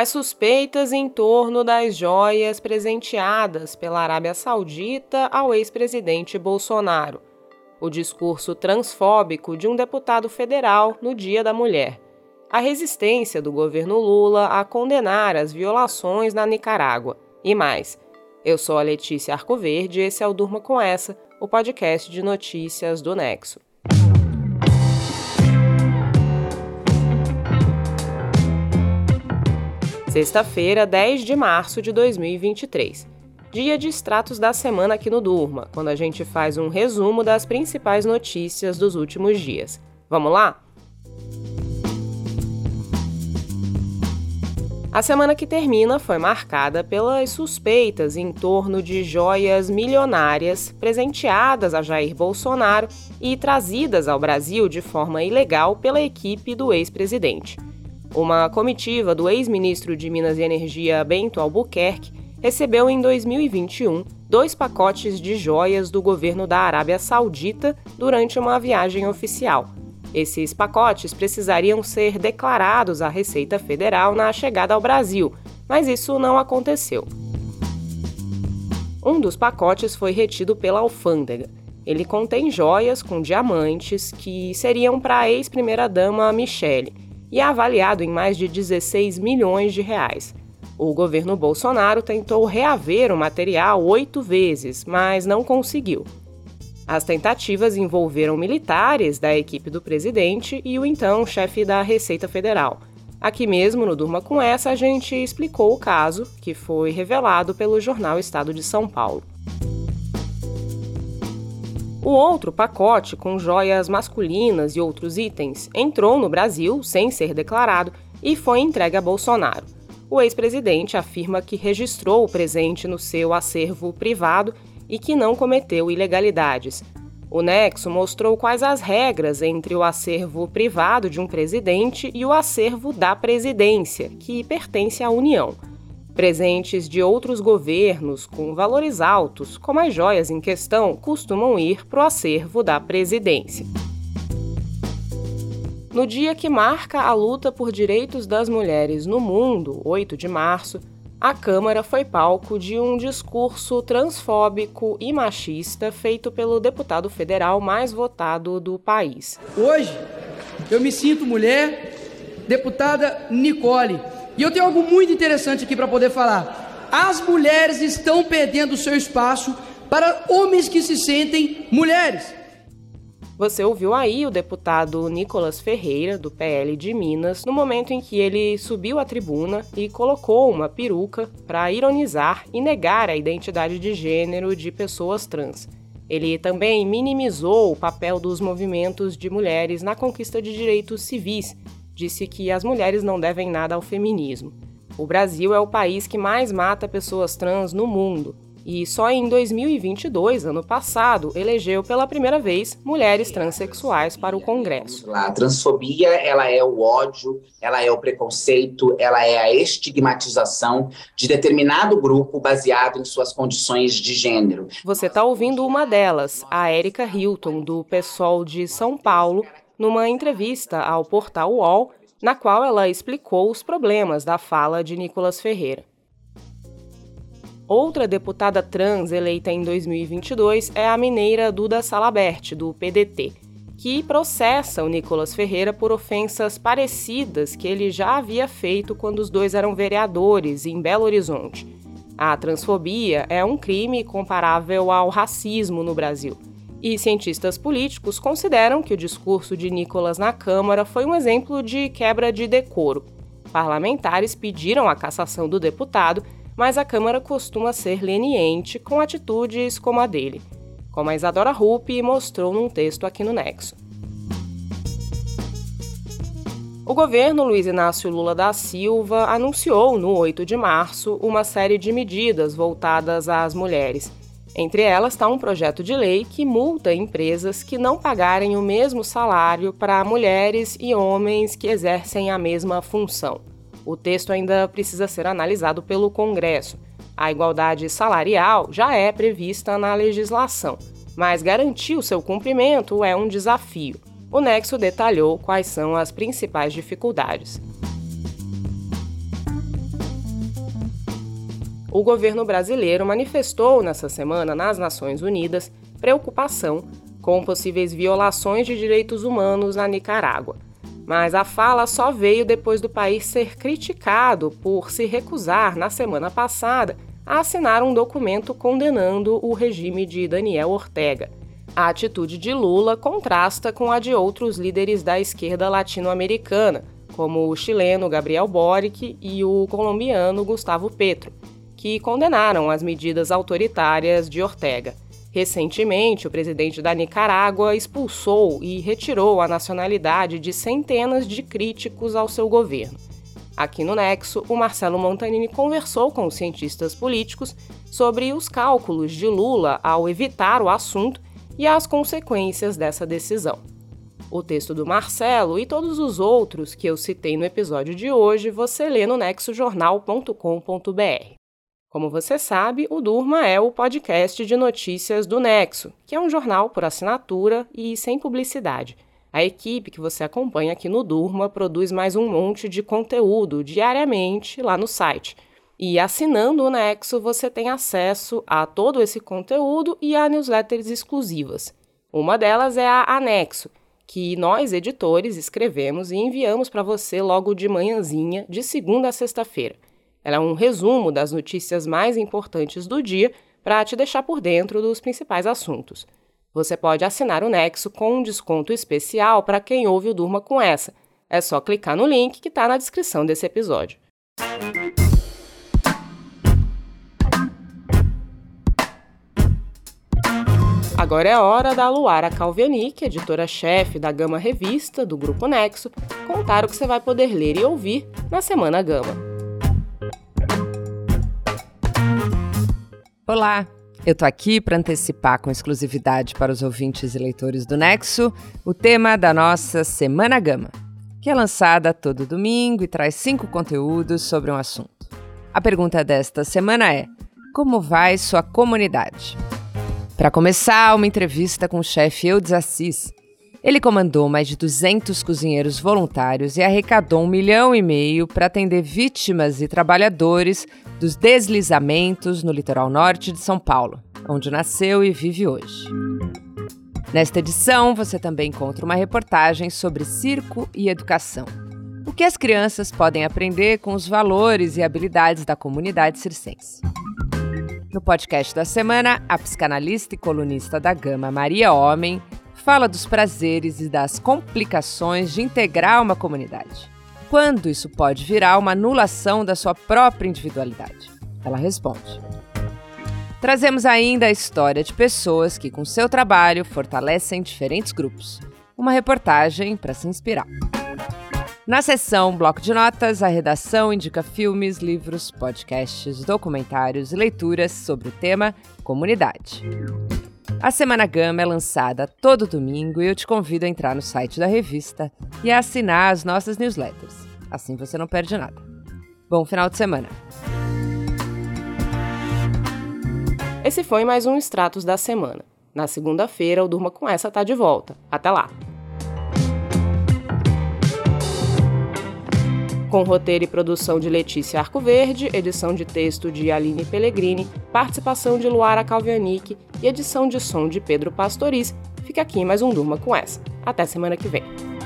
as suspeitas em torno das joias presenteadas pela Arábia Saudita ao ex-presidente Bolsonaro, o discurso transfóbico de um deputado federal no Dia da Mulher, a resistência do governo Lula a condenar as violações na Nicarágua e mais. Eu sou a Letícia Arcoverde e esse é o Durma com Essa, o podcast de notícias do Nexo. Sexta-feira, 10 de março de 2023. Dia de extratos da semana aqui no Durma, quando a gente faz um resumo das principais notícias dos últimos dias. Vamos lá? A semana que termina foi marcada pelas suspeitas em torno de joias milionárias presenteadas a Jair Bolsonaro e trazidas ao Brasil de forma ilegal pela equipe do ex-presidente. Uma comitiva do ex-ministro de Minas e Energia Bento Albuquerque recebeu em 2021 dois pacotes de joias do governo da Arábia Saudita durante uma viagem oficial. Esses pacotes precisariam ser declarados à Receita Federal na chegada ao Brasil, mas isso não aconteceu. Um dos pacotes foi retido pela alfândega. Ele contém joias com diamantes que seriam para a ex-primeira-dama Michele e é avaliado em mais de 16 milhões de reais. O governo Bolsonaro tentou reaver o material oito vezes, mas não conseguiu. As tentativas envolveram militares da equipe do presidente e o então chefe da Receita Federal. Aqui mesmo no Durma com essa, a gente explicou o caso, que foi revelado pelo jornal Estado de São Paulo. O outro pacote, com joias masculinas e outros itens, entrou no Brasil sem ser declarado e foi entregue a Bolsonaro. O ex-presidente afirma que registrou o presente no seu acervo privado e que não cometeu ilegalidades. O Nexo mostrou quais as regras entre o acervo privado de um presidente e o acervo da presidência, que pertence à União. Presentes de outros governos com valores altos, como as joias em questão, costumam ir para o acervo da presidência. No dia que marca a luta por direitos das mulheres no mundo, 8 de março, a Câmara foi palco de um discurso transfóbico e machista feito pelo deputado federal mais votado do país. Hoje, eu me sinto mulher, deputada Nicole e eu tenho algo muito interessante aqui para poder falar. As mulheres estão perdendo seu espaço para homens que se sentem mulheres. Você ouviu aí o deputado Nicolas Ferreira, do PL de Minas, no momento em que ele subiu à tribuna e colocou uma peruca para ironizar e negar a identidade de gênero de pessoas trans. Ele também minimizou o papel dos movimentos de mulheres na conquista de direitos civis disse que as mulheres não devem nada ao feminismo. O Brasil é o país que mais mata pessoas trans no mundo. E só em 2022, ano passado, elegeu pela primeira vez mulheres transexuais para o Congresso. A transfobia, ela é o ódio, ela é o preconceito, ela é a estigmatização de determinado grupo baseado em suas condições de gênero. Você está ouvindo uma delas, a Érica Hilton, do PSOL de São Paulo, numa entrevista ao portal UOL, na qual ela explicou os problemas da fala de Nicolas Ferreira. Outra deputada trans eleita em 2022 é a mineira Duda Salabert, do PDT, que processa o Nicolas Ferreira por ofensas parecidas que ele já havia feito quando os dois eram vereadores em Belo Horizonte. A transfobia é um crime comparável ao racismo no Brasil. E cientistas políticos consideram que o discurso de Nicolas na Câmara foi um exemplo de quebra de decoro. Parlamentares pediram a cassação do deputado, mas a Câmara costuma ser leniente com atitudes como a dele, como a Isadora Rupp mostrou num texto aqui no Nexo. O governo Luiz Inácio Lula da Silva anunciou no 8 de março uma série de medidas voltadas às mulheres entre elas está um projeto de lei que multa empresas que não pagarem o mesmo salário para mulheres e homens que exercem a mesma função. O texto ainda precisa ser analisado pelo Congresso. A igualdade salarial já é prevista na legislação, mas garantir o seu cumprimento é um desafio. O Nexo detalhou quais são as principais dificuldades. O governo brasileiro manifestou nessa semana nas Nações Unidas preocupação com possíveis violações de direitos humanos na Nicarágua. Mas a fala só veio depois do país ser criticado por se recusar, na semana passada, a assinar um documento condenando o regime de Daniel Ortega. A atitude de Lula contrasta com a de outros líderes da esquerda latino-americana, como o chileno Gabriel Boric e o colombiano Gustavo Petro, que condenaram as medidas autoritárias de Ortega. Recentemente, o presidente da Nicarágua expulsou e retirou a nacionalidade de centenas de críticos ao seu governo. Aqui no Nexo, o Marcelo Montanini conversou com os cientistas políticos sobre os cálculos de Lula ao evitar o assunto e as consequências dessa decisão. O texto do Marcelo e todos os outros que eu citei no episódio de hoje você lê no nexojornal.com.br. Como você sabe, o Durma é o podcast de notícias do Nexo, que é um jornal por assinatura e sem publicidade. A equipe que você acompanha aqui no Durma produz mais um monte de conteúdo diariamente lá no site. E assinando o Nexo, você tem acesso a todo esse conteúdo e a newsletters exclusivas. Uma delas é a Anexo, que nós, editores, escrevemos e enviamos para você logo de manhãzinha, de segunda a sexta-feira. Ela é um resumo das notícias mais importantes do dia para te deixar por dentro dos principais assuntos. Você pode assinar o Nexo com um desconto especial para quem ouve o Durma com essa. É só clicar no link que está na descrição desse episódio. Agora é hora da Luara Calvenic, editora-chefe da Gama Revista do Grupo Nexo, contar o que você vai poder ler e ouvir na Semana Gama. Olá, eu tô aqui para antecipar com exclusividade para os ouvintes e leitores do Nexo o tema da nossa Semana Gama, que é lançada todo domingo e traz cinco conteúdos sobre um assunto. A pergunta desta semana é: como vai sua comunidade? Para começar, uma entrevista com o chefe Eudes Assis. Ele comandou mais de 200 cozinheiros voluntários e arrecadou um milhão e meio para atender vítimas e trabalhadores dos deslizamentos no litoral norte de São Paulo, onde nasceu e vive hoje. Nesta edição, você também encontra uma reportagem sobre circo e educação. O que as crianças podem aprender com os valores e habilidades da comunidade circense. No podcast da semana, a psicanalista e colunista da Gama, Maria Homem, fala dos prazeres e das complicações de integrar uma comunidade. Quando isso pode virar uma anulação da sua própria individualidade? Ela responde. Trazemos ainda a história de pessoas que, com seu trabalho, fortalecem diferentes grupos. Uma reportagem para se inspirar. Na seção Bloco de Notas, a redação indica filmes, livros, podcasts, documentários e leituras sobre o tema comunidade. A Semana Gama é lançada todo domingo e eu te convido a entrar no site da revista e a assinar as nossas newsletters. Assim você não perde nada. Bom final de semana! Esse foi mais um Extratos da Semana. Na segunda-feira, o Durma com essa tá de volta. Até lá! Com roteiro e produção de Letícia Arcoverde, edição de texto de Aline Pellegrini, participação de Luara Calvianic e edição de som de Pedro Pastoriz. Fica aqui mais um Durma com essa. Até semana que vem.